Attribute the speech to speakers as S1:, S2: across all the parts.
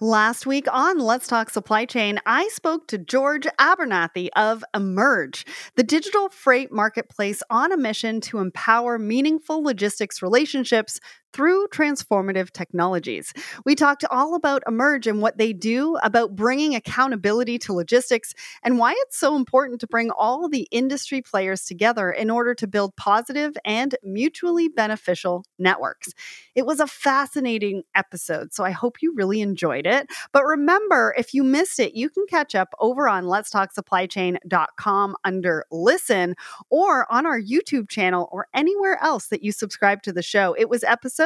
S1: Last week on Let's Talk Supply Chain, I spoke to George Abernathy of Emerge, the digital freight marketplace on a mission to empower meaningful logistics relationships through transformative technologies. We talked all about Emerge and what they do, about bringing accountability to logistics, and why it's so important to bring all the industry players together in order to build positive and mutually beneficial networks. It was a fascinating episode, so I hope you really enjoyed it. But remember, if you missed it, you can catch up over on letstalksupplychain.com under listen or on our YouTube channel or anywhere else that you subscribe to the show. It was episode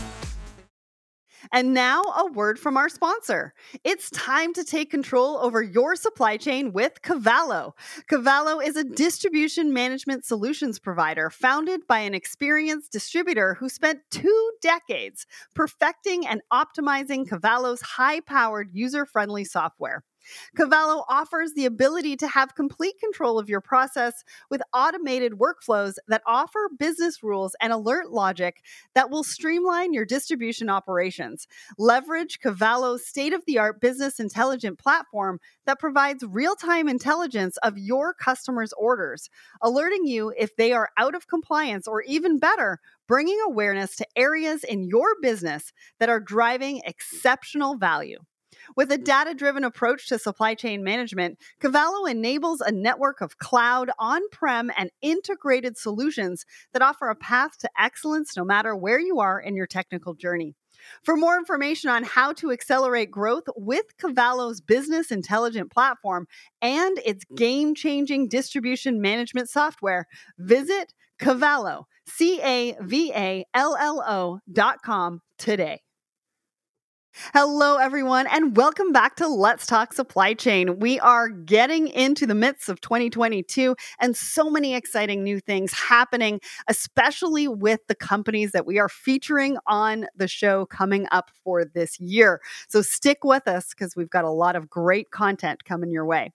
S1: And now, a word from our sponsor. It's time to take control over your supply chain with Cavallo. Cavallo is a distribution management solutions provider founded by an experienced distributor who spent two decades perfecting and optimizing Cavallo's high powered, user friendly software. Cavallo offers the ability to have complete control of your process with automated workflows that offer business rules and alert logic that will streamline your distribution operations. Leverage Cavallo's state of the art business intelligent platform that provides real time intelligence of your customers' orders, alerting you if they are out of compliance or even better, bringing awareness to areas in your business that are driving exceptional value. With a mm. data driven approach to supply chain management, Cavallo enables a network of cloud, on prem, and integrated solutions that offer a path to excellence no matter where you are in your technical journey. For more information on how to accelerate growth with Cavallo's business intelligent platform and its mm. game changing distribution management software, visit Cavallo, C A V A L L O dot com today. Hello, everyone, and welcome back to Let's Talk Supply Chain. We are getting into the midst of 2022 and so many exciting new things happening, especially with the companies that we are featuring on the show coming up for this year. So stick with us because we've got a lot of great content coming your way.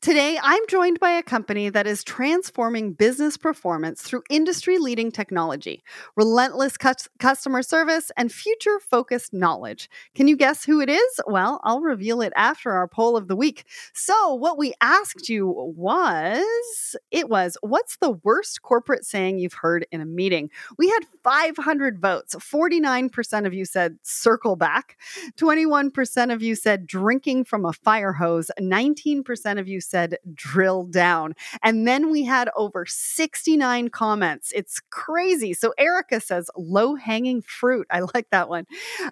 S1: Today, I'm joined by a company that is transforming business performance through industry leading technology, relentless customer service, and future focused knowledge. Can you guess who it is? Well, I'll reveal it after our poll of the week. So, what we asked you was it was what's the worst corporate saying you've heard in a meeting? We had 500 votes. 49% of you said circle back. 21% of you said drinking from a fire hose. 19% of you said drill down. And then we had over 69 comments. It's crazy. So Erica says low hanging fruit. I like that one.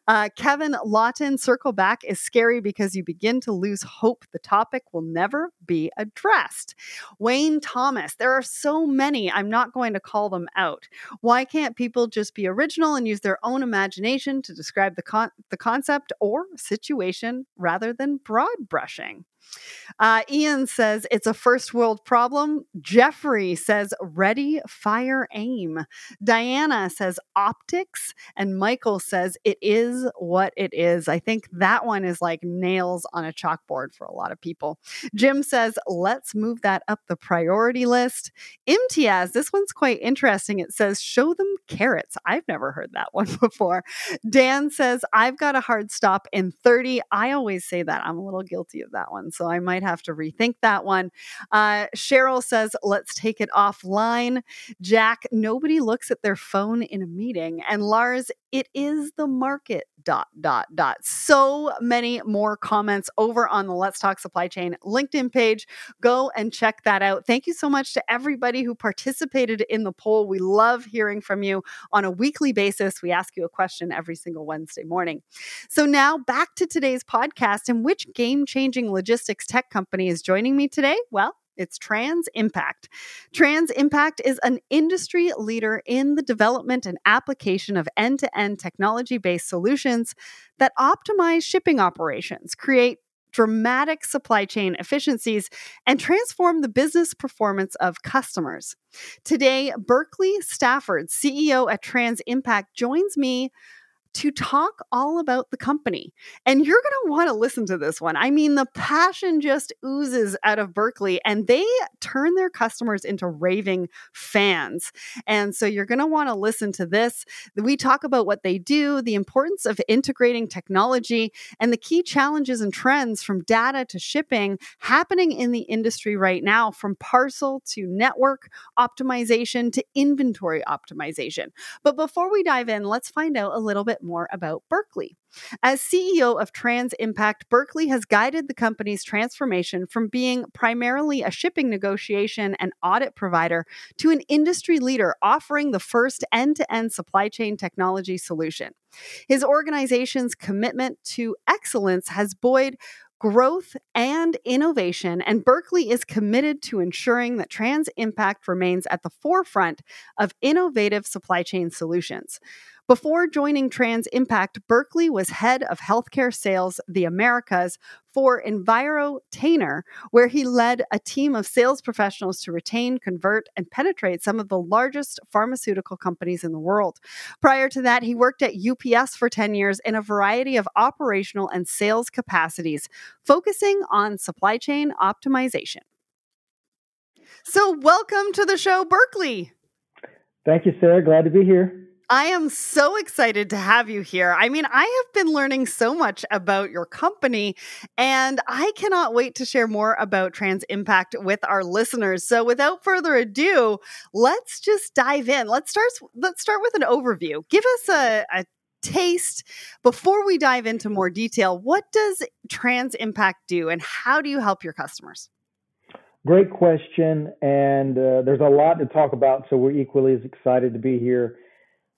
S1: Uh, Kevin Lawton, circle back is scary because you begin to lose hope the topic will never be addressed. Wayne Thomas, there are so many. I'm not going to call them out. Why can't people just be original and use their own imagination to describe the, con- the concept or situation rather than broad brushing. Uh, Ian says it's a first world problem. Jeffrey says ready, fire, aim. Diana says optics. And Michael says it is what it is. I think that one is like nails on a chalkboard for a lot of people. Jim says let's move that up the priority list. Imtiaz, this one's quite interesting. It says show them carrots. I've never heard that one before. Dan says I've got a hard stop in 30. I always say that. I'm a little guilty of that one. So I might have to rethink that one. Uh, Cheryl says, let's take it offline. Jack, nobody looks at their phone in a meeting. And Lars, it is the market. Dot, dot, dot. So many more comments over on the Let's Talk Supply Chain LinkedIn page. Go and check that out. Thank you so much to everybody who participated in the poll. We love hearing from you on a weekly basis. We ask you a question every single Wednesday morning. So, now back to today's podcast and which game changing logistics tech company is joining me today? Well, it's Trans Impact. Trans Impact is an industry leader in the development and application of end to end technology based solutions that optimize shipping operations, create dramatic supply chain efficiencies, and transform the business performance of customers. Today, Berkeley Stafford, CEO at Trans Impact, joins me to talk all about the company. And you're going to want to listen to this one. I mean, the passion just oozes out of Berkeley, and they turn their customers into raving fans. And so you're going to want to listen to this. We talk about what they do, the importance of integrating technology, and the key challenges and trends from data to shipping happening in the industry right now, from parcel to network optimization to inventory optimization. But before we dive in, let's find out a little bit more about Berkeley. As CEO of Trans Impact, Berkeley has guided the company's transformation from being primarily a shipping negotiation and audit provider to an industry leader offering the first end to end supply chain technology solution. His organization's commitment to excellence has buoyed growth and innovation, and Berkeley is committed to ensuring that Trans Impact remains at the forefront of innovative supply chain solutions. Before joining Trans Impact, Berkeley was head of healthcare sales, the Americas, for EnviroTainer, where he led a team of sales professionals to retain, convert, and penetrate some of the largest pharmaceutical companies in the world. Prior to that, he worked at UPS for 10 years in a variety of operational and sales capacities, focusing on supply chain optimization. So, welcome to the show, Berkeley.
S2: Thank you, Sarah. Glad to be here.
S1: I am so excited to have you here. I mean, I have been learning so much about your company, and I cannot wait to share more about Trans Impact with our listeners. So, without further ado, let's just dive in. Let's start. Let's start with an overview. Give us a, a taste before we dive into more detail. What does Trans Impact do, and how do you help your customers?
S2: Great question, and uh, there's a lot to talk about. So we're equally as excited to be here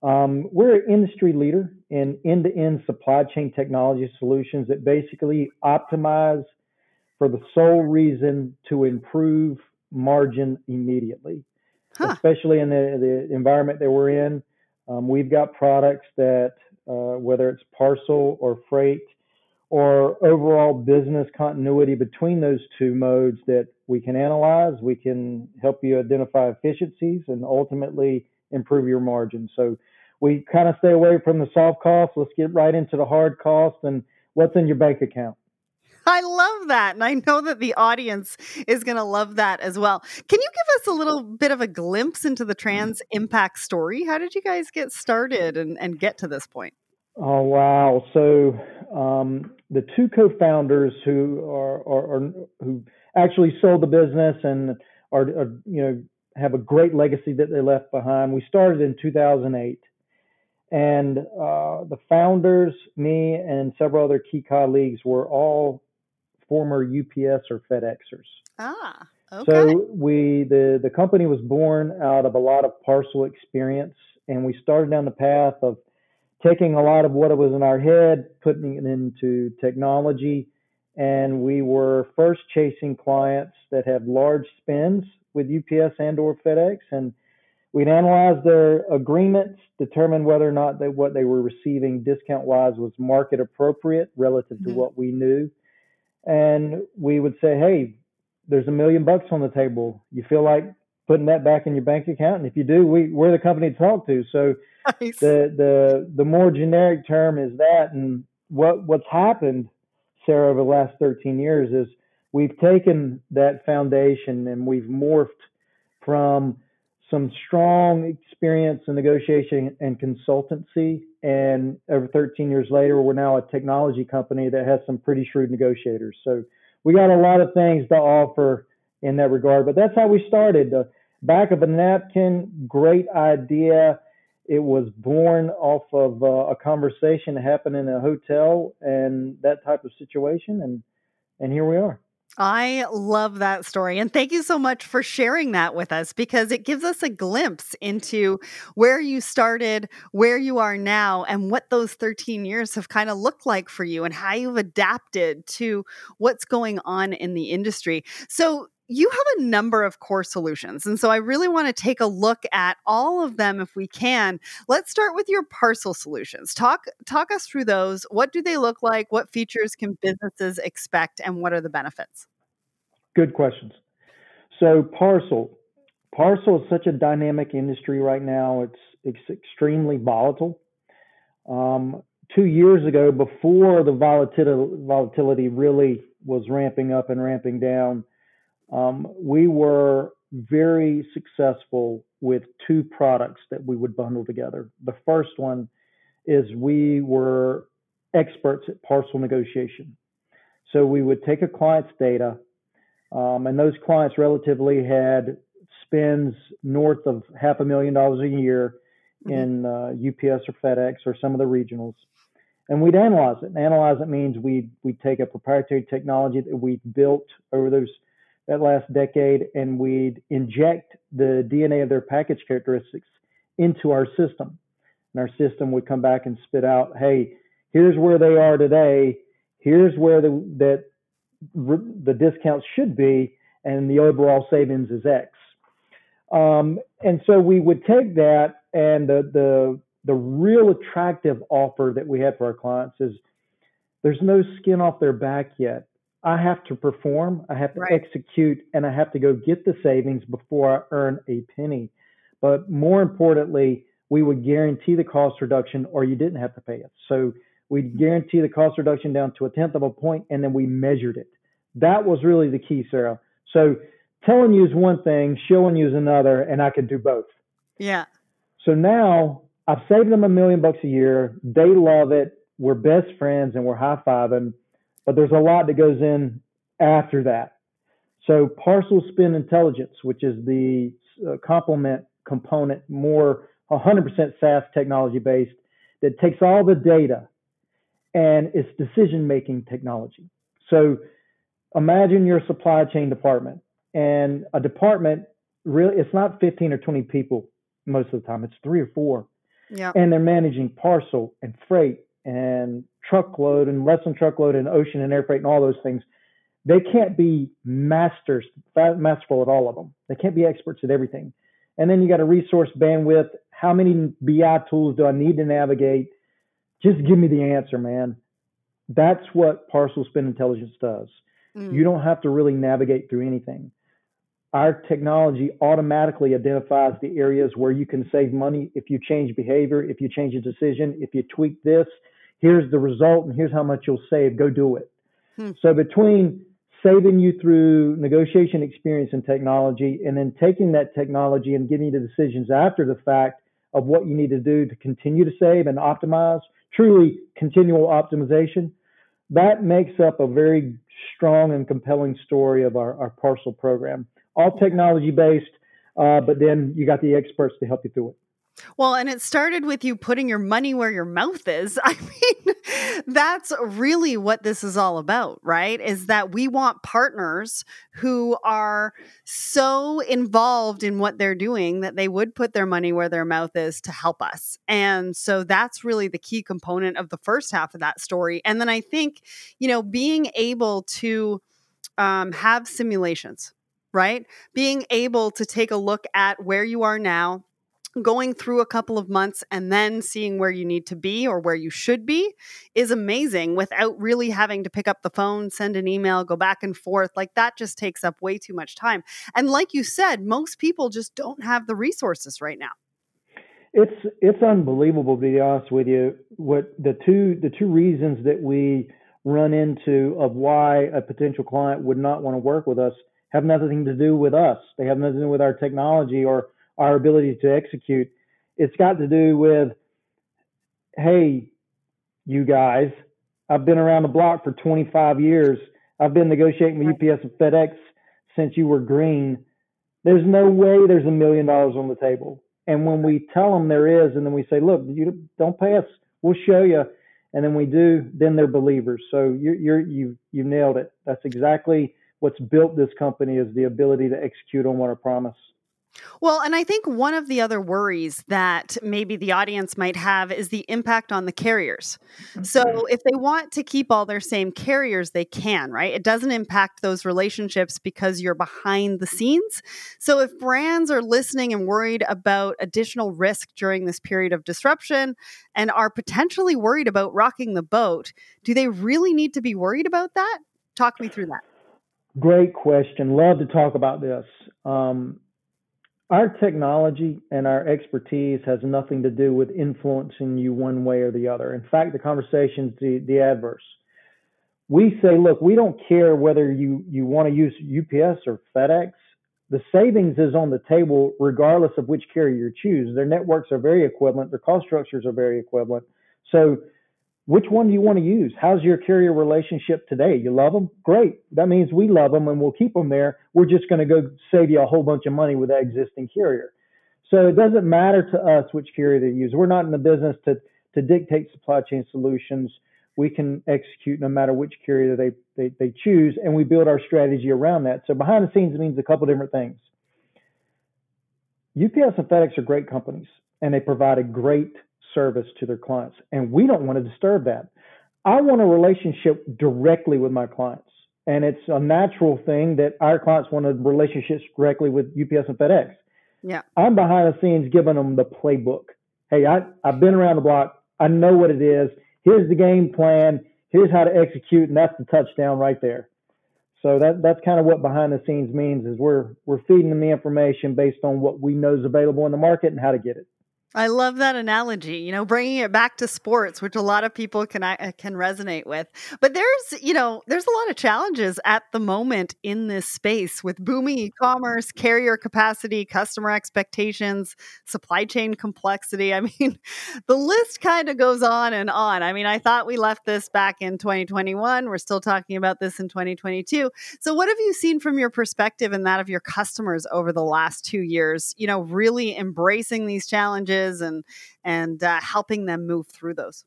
S2: um, we're an industry leader in end to end supply chain technology solutions that basically optimize for the sole reason to improve margin immediately, huh. especially in the, the environment that we're in. Um, we've got products that, uh, whether it's parcel or freight or overall business continuity between those two modes, that we can analyze, we can help you identify efficiencies, and ultimately improve your margin. So we kind of stay away from the soft costs. Let's get right into the hard costs and what's in your bank account.
S1: I love that. And I know that the audience is going to love that as well. Can you give us a little bit of a glimpse into the trans impact story? How did you guys get started and, and get to this point?
S2: Oh, wow. So, um, the two co founders who are, are, are, who actually sold the business and are, are, you know, have a great legacy that they left behind. We started in 2008 and uh, the founders, me, and several other key colleagues were all former UPS or FedExers.
S1: Ah, okay.
S2: So we the the company was born out of a lot of parcel experience, and we started down the path of taking a lot of what was in our head, putting it into technology, and we were first chasing clients that had large spends with UPS and or FedEx, and We'd analyze their agreements, determine whether or not what they were receiving discount wise was market appropriate relative to mm-hmm. what we knew. And we would say, hey, there's a million bucks on the table. You feel like putting that back in your bank account? And if you do, we, we're the company to talk to. So nice. the, the, the more generic term is that. And what, what's happened, Sarah, over the last 13 years is we've taken that foundation and we've morphed from some strong experience in negotiation and consultancy. And over 13 years later, we're now a technology company that has some pretty shrewd negotiators. So we got a lot of things to offer in that regard. But that's how we started. The back of a napkin, great idea. It was born off of uh, a conversation that happened in a hotel and that type of situation, and and here we are.
S1: I love that story. And thank you so much for sharing that with us because it gives us a glimpse into where you started, where you are now, and what those 13 years have kind of looked like for you and how you've adapted to what's going on in the industry. So, you have a number of core solutions. And so I really want to take a look at all of them if we can. Let's start with your parcel solutions. Talk talk us through those. What do they look like? What features can businesses expect and what are the benefits?
S2: Good questions. So parcel parcel is such a dynamic industry right now. It's it's extremely volatile. Um, two years ago, before the volatility volatility really was ramping up and ramping down, um, we were very successful with two products that we would bundle together. The first one is we were experts at parcel negotiation. So we would take a client's data, um, and those clients relatively had spends north of half a million dollars a year mm-hmm. in uh, UPS or FedEx or some of the regionals. And we'd analyze it. And analyze it means we we take a proprietary technology that we built over those that last decade, and we'd inject the DNA of their package characteristics into our system. And our system would come back and spit out, hey, here's where they are today. Here's where the that the discounts should be, and the overall savings is X. Um, and so we would take that, and the the the real attractive offer that we had for our clients is there's no skin off their back yet. I have to perform, I have to right. execute, and I have to go get the savings before I earn a penny. But more importantly, we would guarantee the cost reduction or you didn't have to pay it. So we'd mm-hmm. guarantee the cost reduction down to a tenth of a point and then we measured it. That was really the key, Sarah. So telling you is one thing, showing you is another, and I could do both.
S1: Yeah.
S2: So now I've saved them a million bucks a year. They love it. We're best friends and we're high fiving but there's a lot that goes in after that. So parcel spend intelligence, which is the uh, complement component, more 100% SaaS technology based, that takes all the data and it's decision making technology. So imagine your supply chain department and a department really it's not 15 or 20 people most of the time it's three or four
S1: yeah.
S2: and they're managing parcel and freight and truckload and less than truckload and ocean and air freight and all those things, they can't be masters, masterful at all of them. They can't be experts at everything. And then you got a resource bandwidth. How many BI tools do I need to navigate? Just give me the answer, man. That's what parcel spend intelligence does. Mm. You don't have to really navigate through anything. Our technology automatically identifies the areas where you can save money if you change behavior, if you change a decision, if you tweak this, here's the result and here's how much you'll save. Go do it. Hmm. So between saving you through negotiation experience and technology, and then taking that technology and giving you the decisions after the fact of what you need to do to continue to save and optimize, truly continual optimization, that makes up a very strong and compelling story of our, our parcel program. All technology based, uh, but then you got the experts to help you through it.
S1: Well, and it started with you putting your money where your mouth is. I mean, that's really what this is all about, right? Is that we want partners who are so involved in what they're doing that they would put their money where their mouth is to help us. And so that's really the key component of the first half of that story. And then I think, you know, being able to um, have simulations, right? Being able to take a look at where you are now going through a couple of months and then seeing where you need to be or where you should be is amazing without really having to pick up the phone, send an email, go back and forth. Like that just takes up way too much time. And like you said, most people just don't have the resources right now.
S2: It's it's unbelievable to be honest with you. What the two the two reasons that we run into of why a potential client would not want to work with us have nothing to do with us. They have nothing to do with our technology or our ability to execute. It's got to do with, hey, you guys, I've been around the block for 25 years. I've been negotiating with UPS and FedEx since you were green. There's no way there's a million dollars on the table. And when we tell them there is, and then we say, look, you don't pay us, we'll show you. And then we do, then they're believers. So you're, you're you you nailed it. That's exactly what's built this company is the ability to execute on what I promise.
S1: Well, and I think one of the other worries that maybe the audience might have is the impact on the carriers. So, mm-hmm. if they want to keep all their same carriers, they can, right? It doesn't impact those relationships because you're behind the scenes. So, if brands are listening and worried about additional risk during this period of disruption and are potentially worried about rocking the boat, do they really need to be worried about that? Talk me through that.
S2: Great question. Love to talk about this. Um, our technology and our expertise has nothing to do with influencing you one way or the other. In fact, the conversation's the, the adverse. We say, look, we don't care whether you, you want to use UPS or FedEx. The savings is on the table regardless of which carrier you choose. Their networks are very equivalent, their cost structures are very equivalent. So which one do you want to use? How's your carrier relationship today? You love them? Great. That means we love them and we'll keep them there. We're just going to go save you a whole bunch of money with that existing carrier. So it doesn't matter to us which carrier they use. We're not in the business to, to dictate supply chain solutions. We can execute no matter which carrier they, they, they choose, and we build our strategy around that. So behind the scenes means a couple different things. UPS and FedEx are great companies, and they provide a great service to their clients. And we don't want to disturb that. I want a relationship directly with my clients. And it's a natural thing that our clients want a relationships directly with UPS and FedEx.
S1: Yeah.
S2: I'm behind the scenes giving them the playbook. Hey, I, I've been around the block. I know what it is. Here's the game plan. Here's how to execute, and that's the touchdown right there. So that that's kind of what behind the scenes means is we're we're feeding them the information based on what we know is available in the market and how to get it.
S1: I love that analogy, you know, bringing it back to sports, which a lot of people can uh, can resonate with. But there's, you know, there's a lot of challenges at the moment in this space with booming e-commerce, carrier capacity, customer expectations, supply chain complexity. I mean, the list kind of goes on and on. I mean, I thought we left this back in 2021. We're still talking about this in 2022. So what have you seen from your perspective and that of your customers over the last 2 years, you know, really embracing these challenges and and uh, helping them move through those?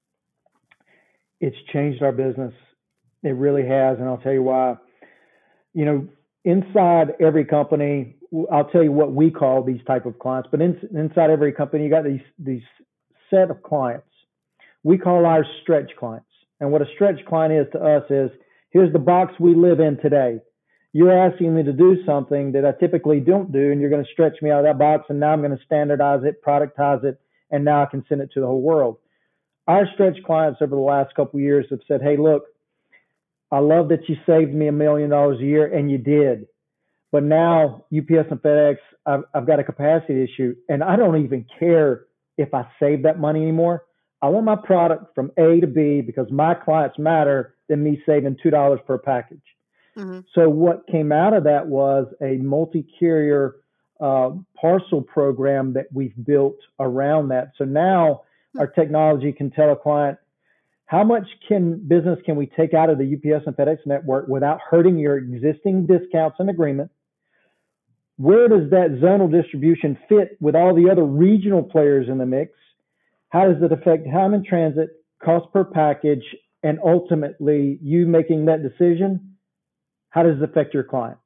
S2: It's changed our business. It really has, and I'll tell you why. You know, inside every company, I'll tell you what we call these type of clients. But in, inside every company, you got these these set of clients. We call ours stretch clients. And what a stretch client is to us is here's the box we live in today you're asking me to do something that I typically don't do, and you're going to stretch me out of that box, and now I'm going to standardize it, productize it, and now I can send it to the whole world. Our stretch clients over the last couple years have said, "Hey, look, I love that you saved me a million dollars a year, and you did, but now UPS and FedEx, I've, I've got a capacity issue, and I don't even care if I save that money anymore. I want my product from A to B because my clients matter than me saving two dollars per package." Mm-hmm. So what came out of that was a multi-carrier uh, parcel program that we've built around that. So now mm-hmm. our technology can tell a client how much can business can we take out of the UPS and FedEx network without hurting your existing discounts and agreement? Where does that zonal distribution fit with all the other regional players in the mix? How does it affect time in transit, cost per package, and ultimately you making that decision? How does it affect your client?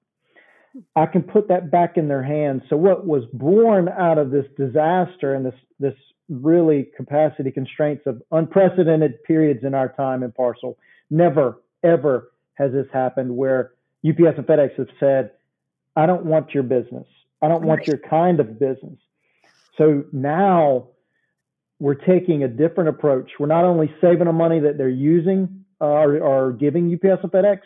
S2: I can put that back in their hands. So what was born out of this disaster and this this really capacity constraints of unprecedented periods in our time in parcel, never ever has this happened where UPS and FedEx have said, I don't want your business. I don't want your kind of business. So now we're taking a different approach. We're not only saving the money that they're using uh, or, or giving UPS and FedEx,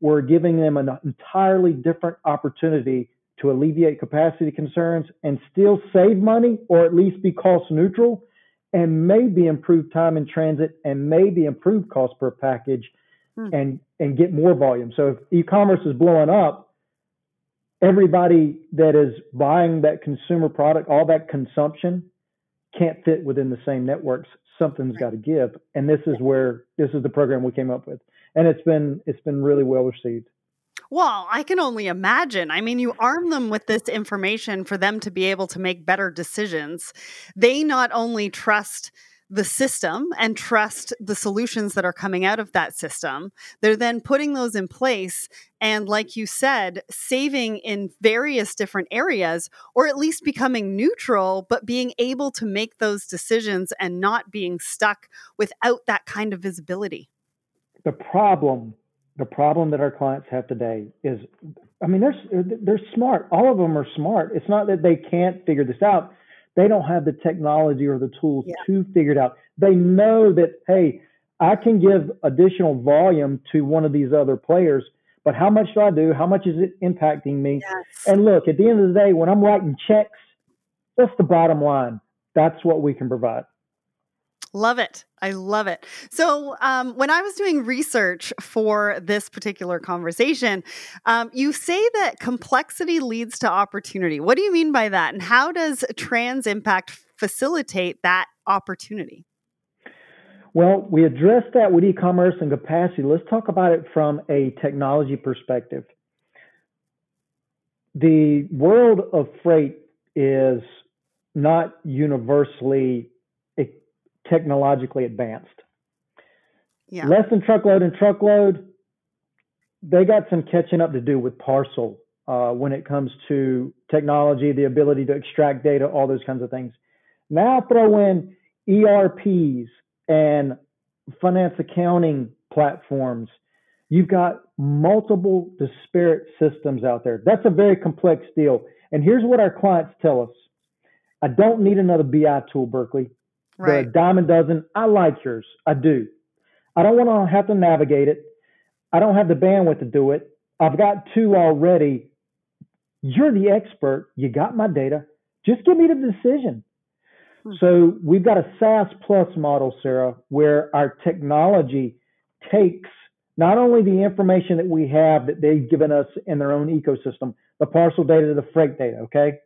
S2: we're giving them an entirely different opportunity to alleviate capacity concerns and still save money or at least be cost neutral and maybe improve time in transit and maybe improve cost per package hmm. and and get more volume. So if e-commerce is blowing up, everybody that is buying that consumer product, all that consumption can't fit within the same networks. Something's got to give. And this is where this is the program we came up with and it's been it's been really well received.
S1: Well, I can only imagine. I mean, you arm them with this information for them to be able to make better decisions. They not only trust the system and trust the solutions that are coming out of that system. They're then putting those in place and, like you said, saving in various different areas, or at least becoming neutral, but being able to make those decisions and not being stuck without that kind of visibility.
S2: The problem, the problem that our clients have today is, I mean, they're they're smart. All of them are smart. It's not that they can't figure this out they don't have the technology or the tools yeah. to figure it out. They know that, hey, I can give additional volume to one of these other players, but how much do I do? How much is it impacting me? Yes. And look, at the end of the day, when I'm writing checks, that's the bottom line. That's what we can provide.
S1: Love it. I love it. So, um, when I was doing research for this particular conversation, um, you say that complexity leads to opportunity. What do you mean by that? And how does Trans Impact facilitate that opportunity?
S2: Well, we addressed that with e commerce and capacity. Let's talk about it from a technology perspective. The world of freight is not universally technologically advanced. Yeah. Less than truckload and truckload, they got some catching up to do with parcel uh, when it comes to technology, the ability to extract data, all those kinds of things. Now throw in ERPs and finance accounting platforms. You've got multiple disparate systems out there. That's a very complex deal. And here's what our clients tell us I don't need another BI tool, Berkeley. Right. The Diamond Dozen, I like yours. I do. I don't want to have to navigate it. I don't have the bandwidth to do it. I've got two already. You're the expert. You got my data. Just give me the decision. Hmm. So we've got a SaaS plus model, Sarah, where our technology takes not only the information that we have that they've given us in their own ecosystem, the parcel data, the freight data, okay?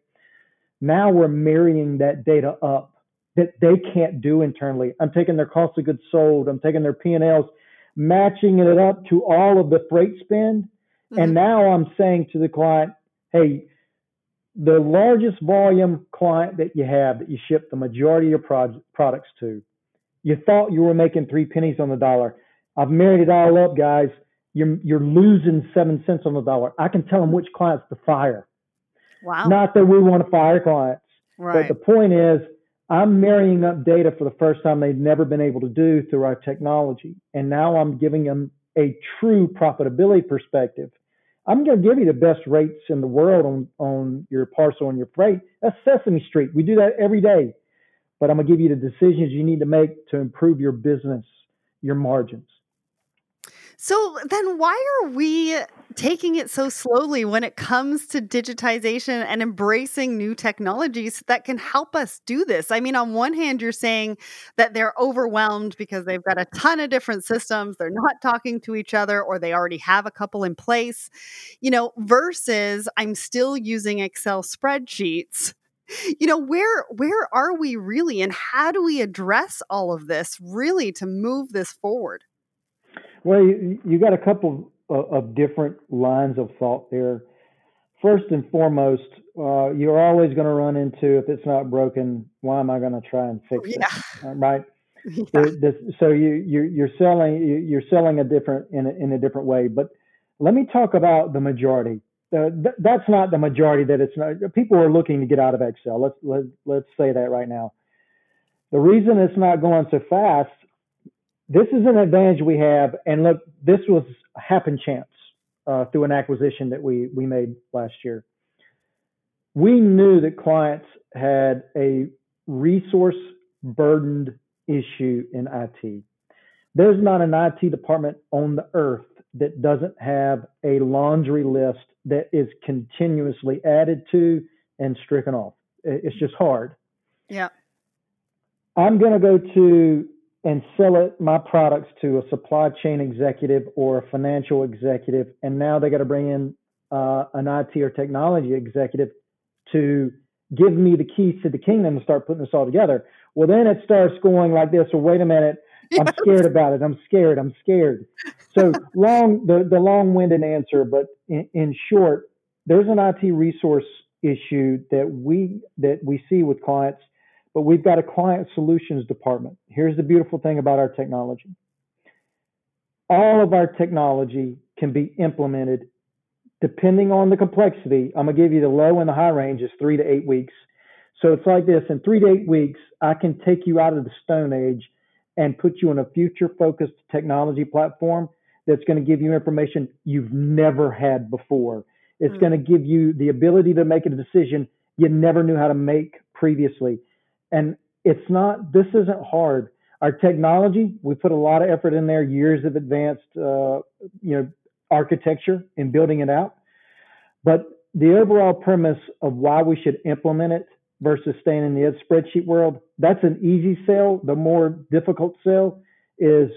S2: Now we're marrying that data up that they can't do internally. I'm taking their cost of goods sold, I'm taking their P&Ls, matching it up to all of the freight spend. Mm-hmm. And now I'm saying to the client, hey, the largest volume client that you have that you ship the majority of your pro- products to, you thought you were making three pennies on the dollar. I've married it all up, guys. You're, you're losing seven cents on the dollar. I can tell them which clients to fire.
S1: Wow.
S2: Not that we want to fire clients. Right. But the point is, I'm marrying up data for the first time they've never been able to do through our technology. And now I'm giving them a true profitability perspective. I'm going to give you the best rates in the world on, on your parcel and your freight. That's Sesame Street. We do that every day. But I'm going to give you the decisions you need to make to improve your business, your margins.
S1: So then why are we taking it so slowly when it comes to digitization and embracing new technologies that can help us do this? I mean, on one hand, you're saying that they're overwhelmed because they've got a ton of different systems, they're not talking to each other, or they already have a couple in place, you know, versus I'm still using Excel spreadsheets you know where where are we really and how do we address all of this really to move this forward
S2: well, you, you got a couple of, of, different lines of thought there. First and foremost, uh, you're always going to run into if it's not broken, why am I going to try and fix yeah. it? Right? Yeah. The, so you you're, you're selling you're selling a different in a, in a different way. But let me talk about the majority. Uh, th- that's not the majority that it's not. People are looking to get out of Excel. Let's let, let's say that right now. The reason it's not going so fast this is an advantage we have. And look, this was happen chance uh, through an acquisition that we we made last year. We knew that clients had a resource burdened issue in IT. There's not an IT department on the earth that doesn't have a laundry list that is continuously added to and stricken off. It's just hard.
S1: Yeah.
S2: I'm going to go to and sell it my products to a supply chain executive or a financial executive and now they got to bring in uh, an IT or technology executive to give me the keys to the kingdom and start putting this all together. Well, then it starts going like this. Or wait a minute, I'm scared about it. I'm scared. I'm scared. So long, the, the long-winded answer, but in, in short, there's an IT resource issue that we that we see with clients but we've got a client solutions department. Here's the beautiful thing about our technology all of our technology can be implemented depending on the complexity. I'm going to give you the low and the high range is three to eight weeks. So it's like this in three to eight weeks, I can take you out of the Stone Age and put you on a future focused technology platform that's going to give you information you've never had before. It's mm. going to give you the ability to make a decision you never knew how to make previously. And it's not, this isn't hard. Our technology, we put a lot of effort in there, years of advanced, uh, you know, architecture in building it out. But the overall premise of why we should implement it versus staying in the spreadsheet world, that's an easy sell. The more difficult sell is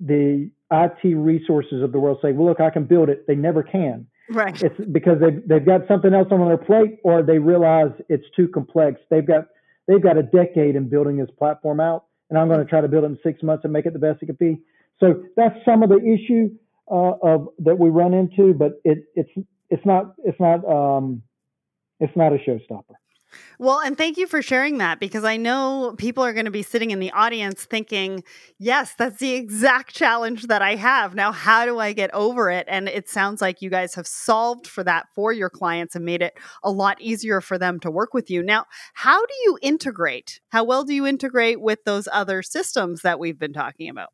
S2: the IT resources of the world say, well, look, I can build it. They never can.
S1: Right.
S2: It's because they've, they've got something else on their plate or they realize it's too complex. They've got, they've got a decade in building this platform out and I'm going to try to build it in six months and make it the best it can be. So that's some of the issue uh, of that we run into, but it, it's, it's not, it's not, um, it's not a showstopper.
S1: Well, and thank you for sharing that because I know people are going to be sitting in the audience thinking, yes, that's the exact challenge that I have. Now, how do I get over it? And it sounds like you guys have solved for that for your clients and made it a lot easier for them to work with you. Now, how do you integrate? How well do you integrate with those other systems that we've been talking about?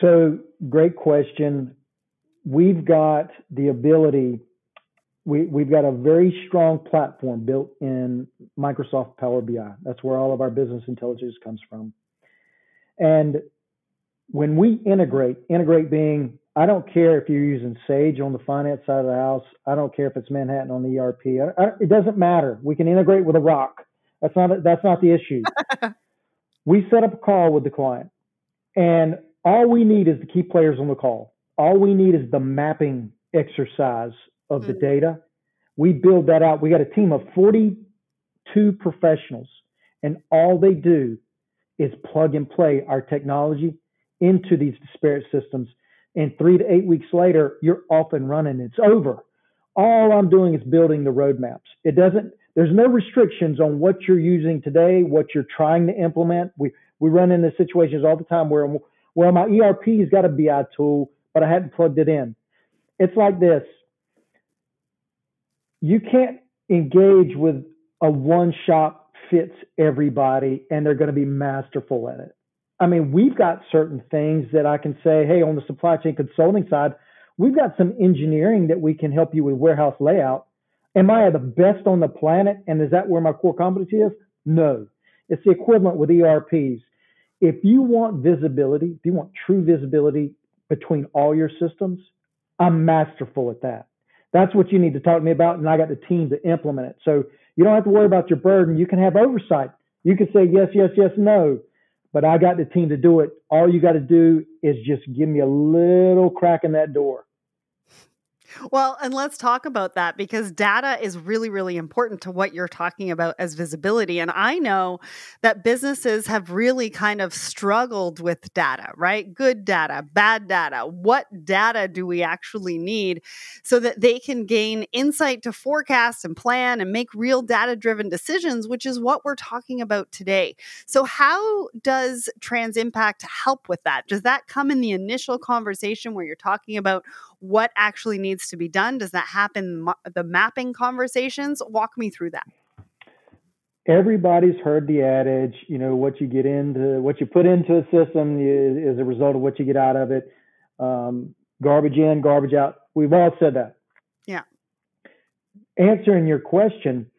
S2: So, great question. We've got the ability we, we've got a very strong platform built in Microsoft Power BI. That's where all of our business intelligence comes from. And when we integrate, integrate being, I don't care if you're using Sage on the finance side of the house. I don't care if it's Manhattan on the ERP. I, I, it doesn't matter. We can integrate with a rock. That's not that's not the issue. we set up a call with the client, and all we need is the key players on the call. All we need is the mapping exercise of the mm. data. We build that out. We got a team of 42 professionals, and all they do is plug and play our technology into these disparate systems. And three to eight weeks later, you're off and running. It's over. All I'm doing is building the roadmaps. It doesn't, there's no restrictions on what you're using today, what you're trying to implement. We, we run into situations all the time where, well, my ERP's got a BI tool, but I hadn't plugged it in. It's like this you can't engage with a one shop fits everybody and they're going to be masterful at it. I mean, we've got certain things that I can say, hey, on the supply chain consulting side, we've got some engineering that we can help you with warehouse layout. Am I the best on the planet? And is that where my core competency is? No. It's the equivalent with ERPs. If you want visibility, if you want true visibility between all your systems, I'm masterful at that. That's what you need to talk to me about, and I got the team to implement it. So you don't have to worry about your burden. You can have oversight. You can say yes, yes, yes, no, but I got the team to do it. All you got to do is just give me a little crack in that door.
S1: Well, and let's talk about that because data is really, really important to what you're talking about as visibility. And I know that businesses have really kind of struggled with data, right? Good data, bad data. What data do we actually need so that they can gain insight to forecast and plan and make real data driven decisions, which is what we're talking about today. So, how does Trans Impact help with that? Does that come in the initial conversation where you're talking about what actually needs to be done? Does that happen the mapping conversations? Walk me through that.
S2: Everybody's heard the adage, you know, what you get into, what you put into a system is, is a result of what you get out of it. Um, garbage in, garbage out. We've all said that.
S1: Yeah.
S2: Answering your question,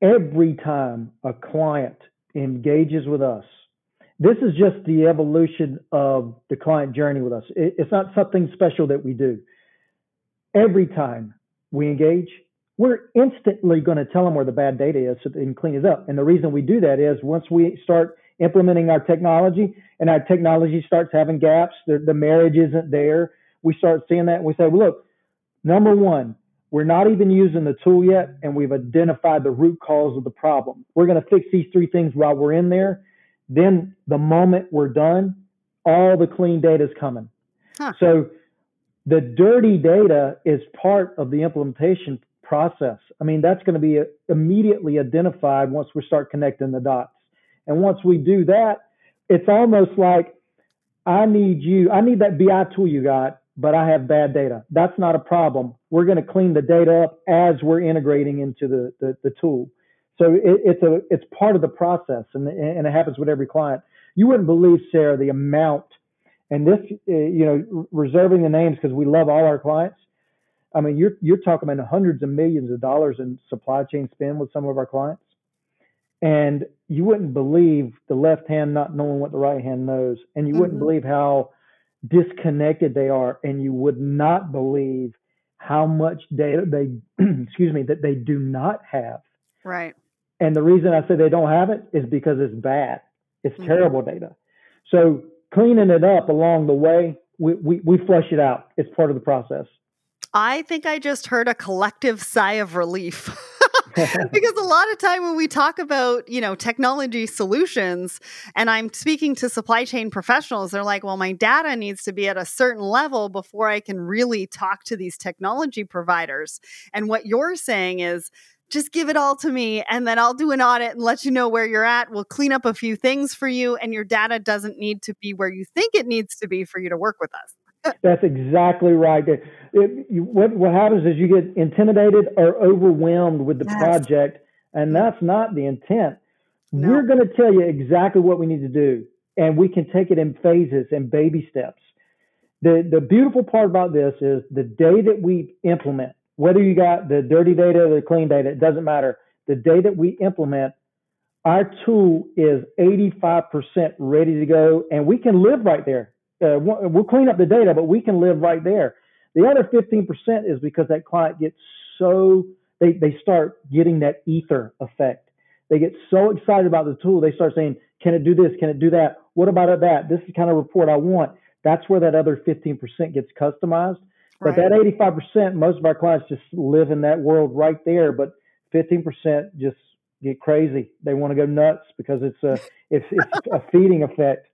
S2: every time a client engages with us, this is just the evolution of the client journey with us. It, it's not something special that we do. Every time we engage, we're instantly going to tell them where the bad data is so they can clean it up. And the reason we do that is once we start implementing our technology and our technology starts having gaps, the, the marriage isn't there, we start seeing that and we say, well, look, number one, we're not even using the tool yet, and we've identified the root cause of the problem. We're going to fix these three things while we're in there, then the moment we're done, all the clean data is coming. Huh. So the dirty data is part of the implementation process. I mean, that's going to be uh, immediately identified once we start connecting the dots. And once we do that, it's almost like I need you, I need that BI tool you got, but I have bad data. That's not a problem. We're going to clean the data up as we're integrating into the, the, the tool. So it, it's a it's part of the process, and and it happens with every client. You wouldn't believe, Sarah, the amount, and this, uh, you know, reserving the names because we love all our clients. I mean, you're you're talking about hundreds of millions of dollars in supply chain spend with some of our clients, and you wouldn't believe the left hand not knowing what the right hand knows, and you mm-hmm. wouldn't believe how disconnected they are, and you would not believe how much data they, excuse me, that they do not have.
S1: Right.
S2: And the reason I say they don't have it is because it's bad. It's mm-hmm. terrible data. So cleaning it up along the way, we, we, we flush it out. It's part of the process.
S1: I think I just heard a collective sigh of relief. because a lot of time when we talk about you know technology solutions and i'm speaking to supply chain professionals they're like well my data needs to be at a certain level before i can really talk to these technology providers and what you're saying is just give it all to me and then I'll do an audit and let you know where you're at. We'll clean up a few things for you and your data doesn't need to be where you think it needs to be for you to work with us.
S2: That's exactly right. It, it, you, what, what happens is you get intimidated or overwhelmed with the yes. project, and mm-hmm. that's not the intent. No. We're going to tell you exactly what we need to do, and we can take it in phases and baby steps. The, the beautiful part about this is the day that we implement, whether you got the dirty data or the clean data, it doesn't matter. The day that we implement, our tool is 85% ready to go, and we can live right there. Uh, we'll clean up the data, but we can live right there. The other 15% is because that client gets so, they, they start getting that ether effect. They get so excited about the tool, they start saying, Can it do this? Can it do that? What about that? This is kind of report I want. That's where that other 15% gets customized. But that 85%, most of our clients just live in that world right there. But 15% just get crazy. They want to go nuts because it's a it's, it's a feeding effect.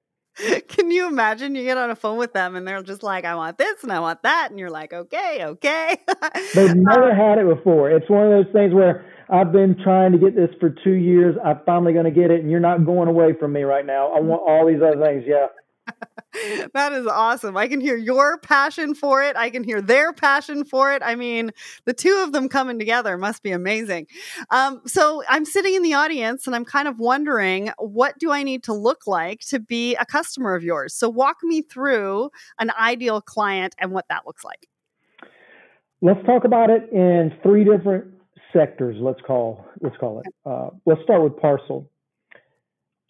S1: Can you imagine you get on a phone with them and they're just like, I want this and I want that. And you're like, okay, okay.
S2: They've uh, never had it before. It's one of those things where I've been trying to get this for two years. I'm finally going to get it. And you're not going away from me right now. I want all these other things. Yeah.
S1: that is awesome. I can hear your passion for it. I can hear their passion for it. I mean, the two of them coming together must be amazing. Um, so I'm sitting in the audience and I'm kind of wondering what do I need to look like to be a customer of yours? So walk me through an ideal client and what that looks like.
S2: Let's talk about it in three different sectors. Let's call let's call it. Uh, let's start with parcel.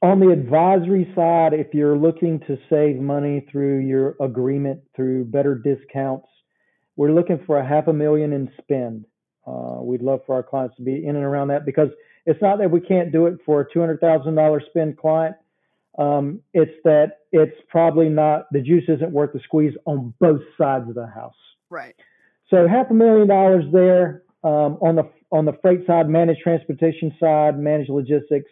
S2: On the advisory side, if you're looking to save money through your agreement, through better discounts, we're looking for a half a million in spend. Uh, we'd love for our clients to be in and around that because it's not that we can't do it for a $200,000 spend client. Um, it's that it's probably not, the juice isn't worth the squeeze on both sides of the house.
S1: Right.
S2: So half a million dollars there um, on the on the freight side, managed transportation side, managed logistics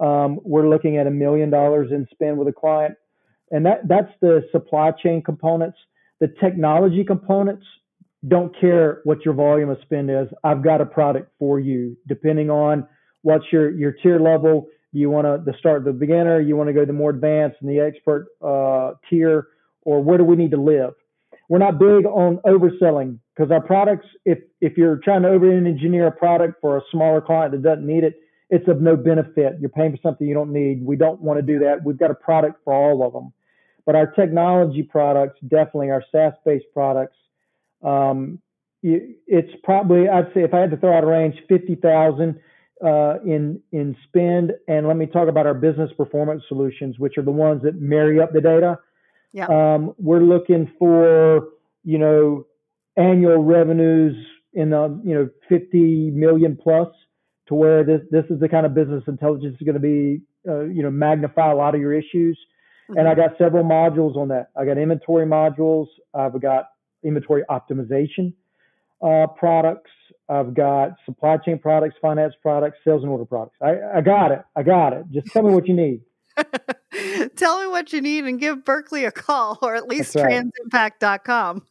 S2: um, we're looking at a million dollars in spend with a client, and that that's the supply chain components. The technology components don't care what your volume of spend is. I've got a product for you, depending on what's your your tier level. You want to start the beginner, you want to go the more advanced and the expert uh, tier, or where do we need to live? We're not big on overselling because our products, if if you're trying to over engineer a product for a smaller client that doesn't need it, it's of no benefit. You're paying for something you don't need. We don't want to do that. We've got a product for all of them. But our technology products, definitely our SaaS based products, um, it's probably, I'd say if I had to throw out a range, 50,000 uh, in, in spend. And let me talk about our business performance solutions, which are the ones that marry up the data.
S1: Yeah.
S2: Um, we're looking for, you know, annual revenues in the, you know, 50 million plus to where this this is the kind of business intelligence is going to be uh, you know magnify a lot of your issues. Mm-hmm. And I got several modules on that. I got inventory modules. I've got inventory optimization uh, products. I've got supply chain products, finance products, sales and order products. I, I got it. I got it. Just tell me what you need.
S1: Tell me what you need and give Berkeley a call or at least right. transimpact.com.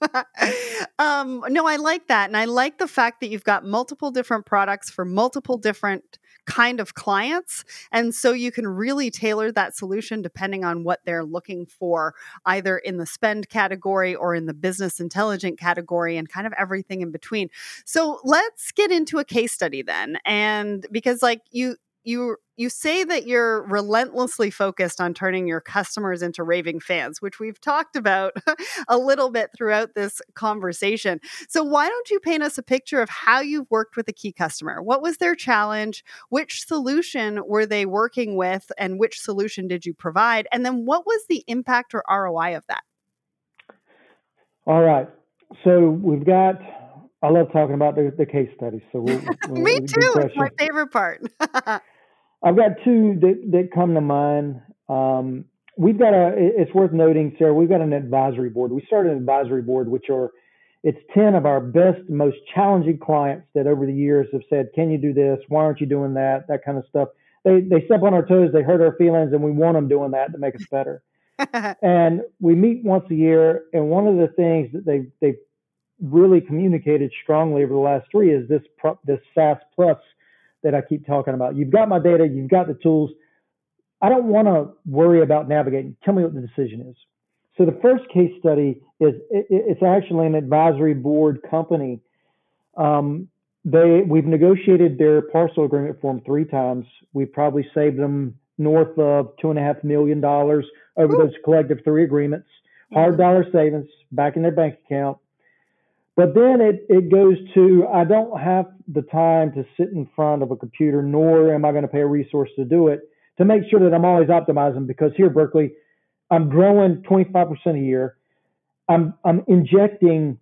S1: um, no, I like that. And I like the fact that you've got multiple different products for multiple different kind of clients. And so you can really tailor that solution depending on what they're looking for, either in the spend category or in the business intelligent category and kind of everything in between. So let's get into a case study then. And because, like, you, you you say that you're relentlessly focused on turning your customers into raving fans, which we've talked about a little bit throughout this conversation. So why don't you paint us a picture of how you've worked with a key customer? What was their challenge? Which solution were they working with and which solution did you provide? And then what was the impact or ROI of that?
S2: All right. So we've got I love talking about the, the case studies. So
S1: we'll, we'll, me too. It's my favorite part.
S2: I've got two that, that come to mind. Um, we've got a. It's worth noting, Sarah. We've got an advisory board. We started an advisory board, which are it's ten of our best, most challenging clients that over the years have said, "Can you do this? Why aren't you doing that?" That kind of stuff. They they step on our toes. They hurt our feelings, and we want them doing that to make us better. and we meet once a year, and one of the things that they they really communicated strongly over the last three is this this SaaS Plus that I keep talking about. You've got my data, you've got the tools. I don't want to worry about navigating. Tell me what the decision is. So the first case study is it's actually an advisory board company. Um, they we've negotiated their parcel agreement for them three times. We probably saved them north of two and a half million dollars over Ooh. those collective three agreements. Hard dollar savings back in their bank account. But then it, it goes to I don't have the time to sit in front of a computer, nor am I going to pay a resource to do it to make sure that I'm always optimizing because here, Berkeley, I'm growing 25% a year. I'm, I'm injecting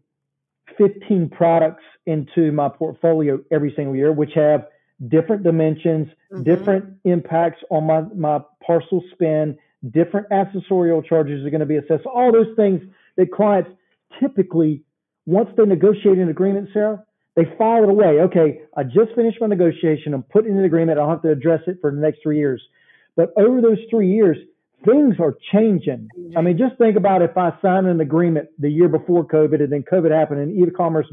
S2: 15 products into my portfolio every single year, which have different dimensions, mm-hmm. different impacts on my, my parcel spend, different accessorial charges are going to be assessed, all those things that clients typically once they negotiate an agreement, Sarah, they file it away. Okay, I just finished my negotiation. I'm putting in an agreement. I'll have to address it for the next three years. But over those three years, things are changing. I mean, just think about if I signed an agreement the year before COVID and then COVID happened and e-commerce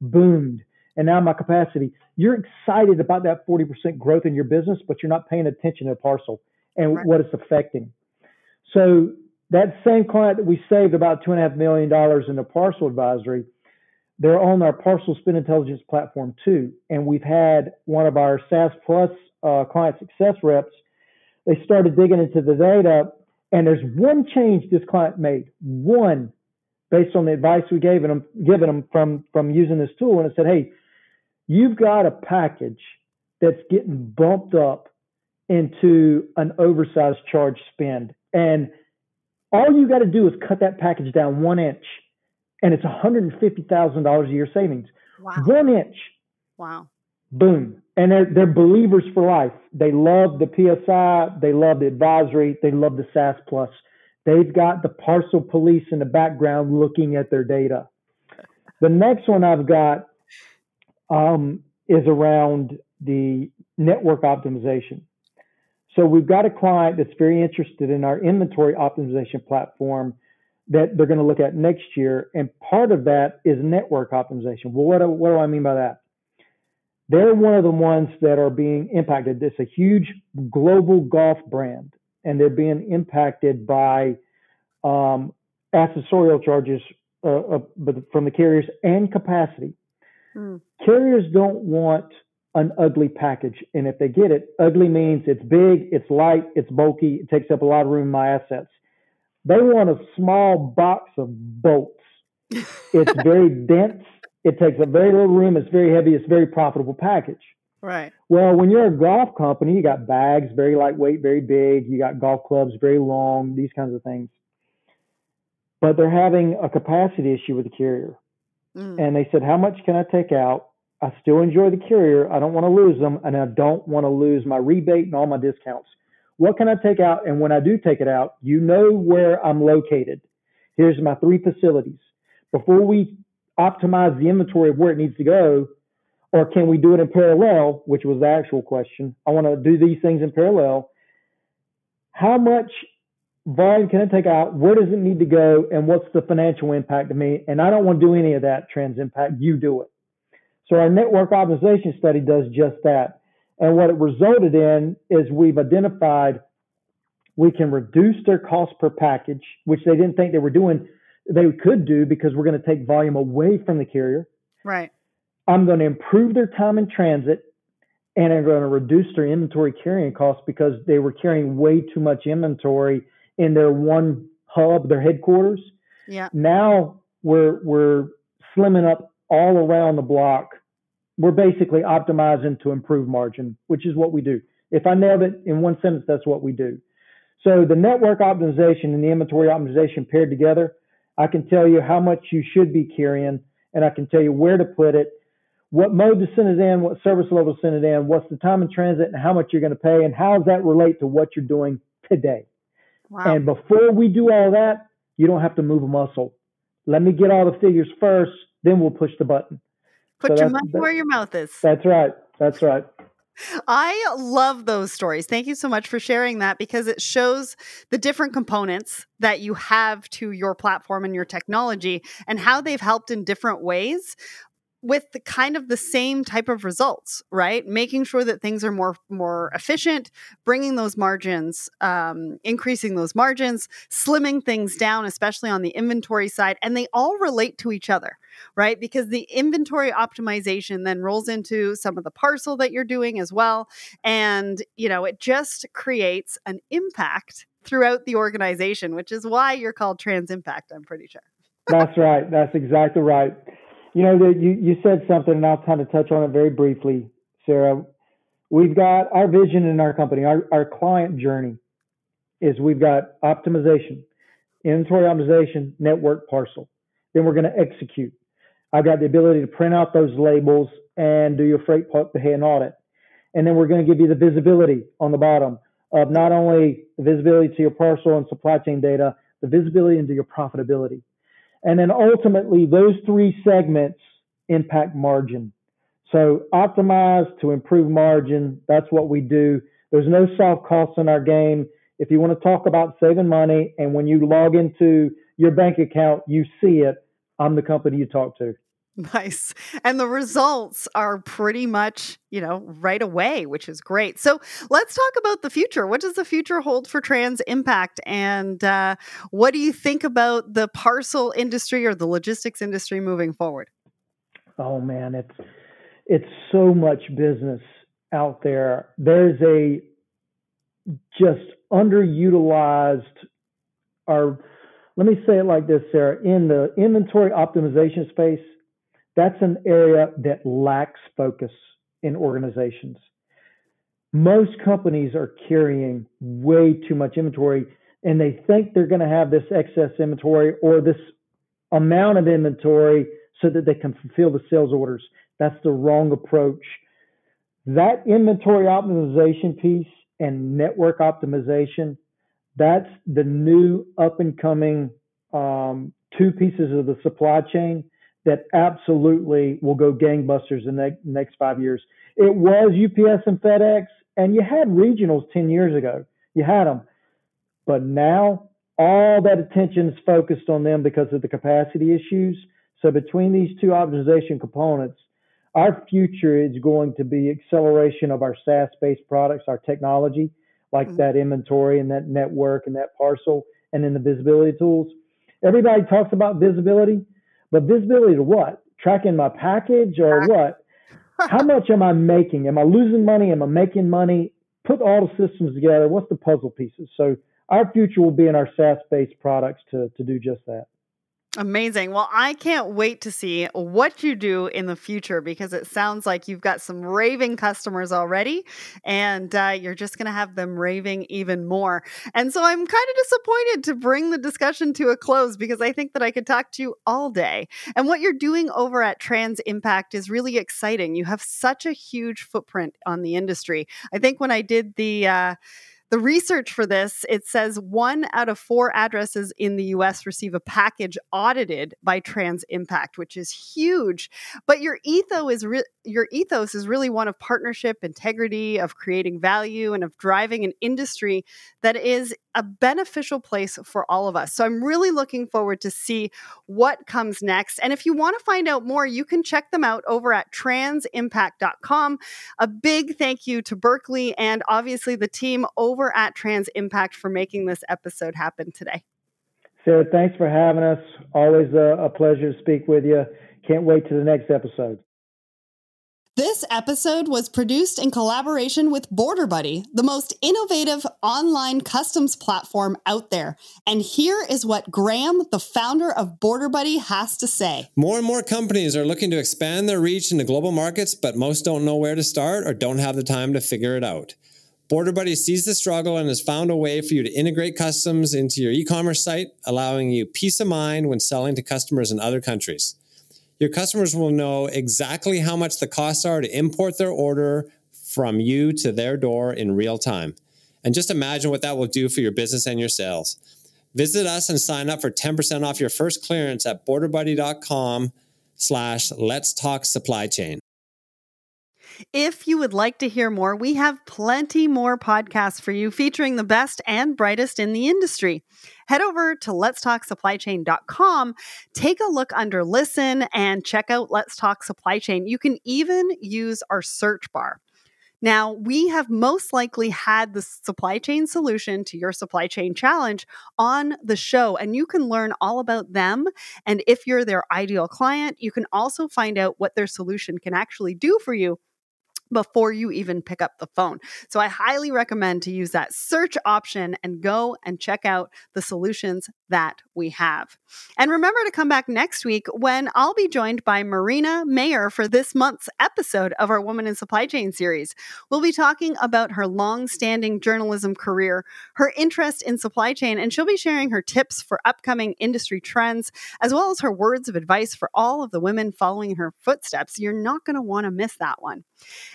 S2: boomed and now my capacity. You're excited about that 40% growth in your business, but you're not paying attention to the parcel and right. what it's affecting. So that same client that we saved about two and a half million dollars in the parcel advisory, they're on our parcel spend intelligence platform too. And we've had one of our SaaS Plus uh, client success reps. They started digging into the data, and there's one change this client made, one, based on the advice we gave them, given them from from using this tool, and it said, "Hey, you've got a package that's getting bumped up into an oversized charge spend, and all you got to do is cut that package down one inch." And it's $150,000 a year savings.
S1: Wow.
S2: One inch.
S1: Wow.
S2: Boom. And they're, they're believers for life. They love the PSI. They love the advisory. They love the SaaS Plus. They've got the parcel police in the background looking at their data. The next one I've got um, is around the network optimization. So we've got a client that's very interested in our inventory optimization platform that they're going to look at next year. And part of that is network optimization. Well, what do, what do I mean by that? They're one of the ones that are being impacted. It's a huge global golf brand, and they're being impacted by um, accessorial charges uh, uh, from the carriers and capacity. Mm. Carriers don't want an ugly package, and if they get it, ugly means it's big, it's light, it's bulky, it takes up a lot of room in my assets. They want a small box of bolts. It's very dense. It takes a very little room. It's very heavy. It's a very profitable package.
S1: Right.
S2: Well, when you're a golf company, you got bags, very lightweight, very big. You got golf clubs, very long, these kinds of things. But they're having a capacity issue with the carrier. Mm. And they said, How much can I take out? I still enjoy the carrier. I don't want to lose them. And I don't want to lose my rebate and all my discounts. What can I take out? And when I do take it out, you know where I'm located. Here's my three facilities. Before we optimize the inventory of where it needs to go, or can we do it in parallel, which was the actual question. I want to do these things in parallel. How much volume can I take out? Where does it need to go? And what's the financial impact to me? And I don't want to do any of that trans impact. You do it. So our network optimization study does just that. And what it resulted in is we've identified we can reduce their cost per package, which they didn't think they were doing. They could do because we're going to take volume away from the carrier.
S1: Right.
S2: I'm going to improve their time in transit and I'm going to reduce their inventory carrying costs because they were carrying way too much inventory in their one hub, their headquarters.
S1: Yeah.
S2: Now we're we're slimming up all around the block. We're basically optimizing to improve margin, which is what we do. If I nailed it in one sentence, that's what we do. So the network optimization and the inventory optimization paired together, I can tell you how much you should be carrying, and I can tell you where to put it, what mode to send it in, what service level to send it in, what's the time in transit, and how much you're going to pay, and how does that relate to what you're doing today.
S1: Wow.
S2: And before we do all that, you don't have to move a muscle. Let me get all the figures first, then we'll push the button.
S1: Put so your money where your mouth is.
S2: That's right. That's right.
S1: I love those stories. Thank you so much for sharing that because it shows the different components that you have to your platform and your technology and how they've helped in different ways with the kind of the same type of results right? Making sure that things are more more efficient bringing those margins um, increasing those margins slimming things down especially on the inventory side and they all relate to each other right? Because the inventory optimization then rolls into some of the parcel that you're doing as well and you know it just creates an impact throughout the organization which is why you're called trans impact i'm pretty sure.
S2: That's right. That's exactly right you know, the, you, you said something, and I'll kind of touch on it very briefly, Sarah. We've got our vision in our company, our, our client journey is we've got optimization, inventory optimization, network parcel. Then we're going to execute. I've got the ability to print out those labels and do your freight pay and audit. And then we're going to give you the visibility on the bottom of not only the visibility to your parcel and supply chain data, the visibility into your profitability. And then ultimately, those three segments impact margin. So optimize to improve margin. That's what we do. There's no soft costs in our game. If you want to talk about saving money and when you log into your bank account, you see it, I'm the company you talk to.
S1: Nice. And the results are pretty much, you know, right away, which is great. So let's talk about the future. What does the future hold for Trans Impact? And uh, what do you think about the parcel industry or the logistics industry moving forward?
S2: Oh, man, it's, it's so much business out there. There's a just underutilized or let me say it like this, Sarah. In the inventory optimization space, that's an area that lacks focus in organizations. Most companies are carrying way too much inventory and they think they're going to have this excess inventory or this amount of inventory so that they can fulfill the sales orders. That's the wrong approach. That inventory optimization piece and network optimization, that's the new up and coming um, two pieces of the supply chain that absolutely will go gangbusters in the next five years. It was UPS and FedEx, and you had regionals 10 years ago. You had them. But now all that attention is focused on them because of the capacity issues. So between these two optimization components, our future is going to be acceleration of our SaaS-based products, our technology, like mm-hmm. that inventory and that network and that parcel, and then the visibility tools. Everybody talks about visibility, but visibility to what? Tracking my package or what? How much am I making? Am I losing money? Am I making money? Put all the systems together. What's the puzzle pieces? So our future will be in our SaaS-based products to to do just that.
S1: Amazing. Well, I can't wait to see what you do in the future because it sounds like you've got some raving customers already and uh, you're just going to have them raving even more. And so I'm kind of disappointed to bring the discussion to a close because I think that I could talk to you all day. And what you're doing over at Trans Impact is really exciting. You have such a huge footprint on the industry. I think when I did the, uh, The research for this, it says one out of four addresses in the US receive a package audited by Trans Impact, which is huge. But your ethos is re- your ethos is really one of partnership, integrity, of creating value, and of driving an industry that is a beneficial place for all of us. So I'm really looking forward to see what comes next. And if you want to find out more, you can check them out over at transimpact.com. A big thank you to Berkeley and obviously the team over at Trans Impact for making this episode happen today.
S2: Sarah, thanks for having us. Always a, a pleasure to speak with you. Can't wait to the next episode.
S1: This episode was produced in collaboration with Border Buddy, the most innovative online customs platform out there. And here is what Graham, the founder of Border Buddy, has to say.
S3: More and more companies are looking to expand their reach into global markets, but most don't know where to start or don't have the time to figure it out. Border Buddy sees the struggle and has found a way for you to integrate customs into your e commerce site, allowing you peace of mind when selling to customers in other countries your customers will know exactly how much the costs are to import their order from you to their door in real time. And just imagine what that will do for your business and your sales. Visit us and sign up for 10% off your first clearance at borderbuddy.com slash let's talk supply chain.
S1: If you would like to hear more, we have plenty more podcasts for you featuring the best and brightest in the industry. Head over to letstalksupplychain.com, take a look under listen, and check out Let's Talk Supply Chain. You can even use our search bar. Now, we have most likely had the supply chain solution to your supply chain challenge on the show, and you can learn all about them. And if you're their ideal client, you can also find out what their solution can actually do for you before you even pick up the phone. So I highly recommend to use that search option and go and check out the solutions that we have. And remember to come back next week when I'll be joined by Marina Mayer for this month's episode of our Woman in Supply Chain series. We'll be talking about her long-standing journalism career, her interest in supply chain, and she'll be sharing her tips for upcoming industry trends as well as her words of advice for all of the women following her footsteps. You're not going to want to miss that one.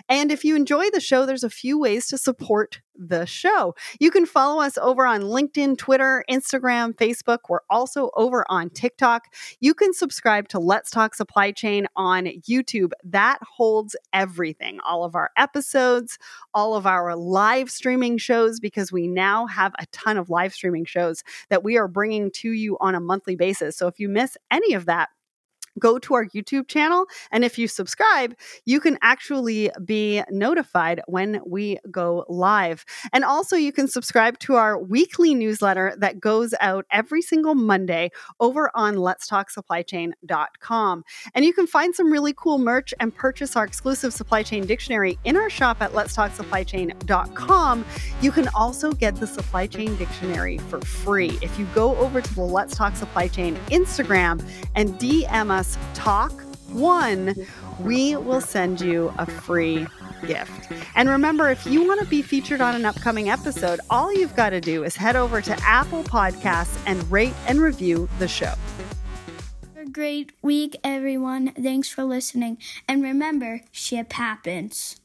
S1: And if you enjoy the show, there's a few ways to support the show. You can follow us over on LinkedIn, Twitter, Instagram, Facebook. We're also over on TikTok. You can subscribe to Let's Talk Supply Chain on YouTube. That holds everything all of our episodes, all of our live streaming shows, because we now have a ton of live streaming shows that we are bringing to you on a monthly basis. So if you miss any of that, go to our YouTube channel. And if you subscribe, you can actually be notified when we go live. And also, you can subscribe to our weekly newsletter that goes out every single Monday over on letstalksupplychain.com. And you can find some really cool merch and purchase our exclusive supply chain dictionary in our shop at letstalksupplychain.com. You can also get the supply chain dictionary for free if you go over to the Let's Talk Supply Chain Instagram and DM us talk one, we will send you a free gift. And remember, if you want to be featured on an upcoming episode, all you've got to do is head over to Apple Podcasts and rate and review the show.
S4: A great week, everyone. Thanks for listening. And remember, ship happens.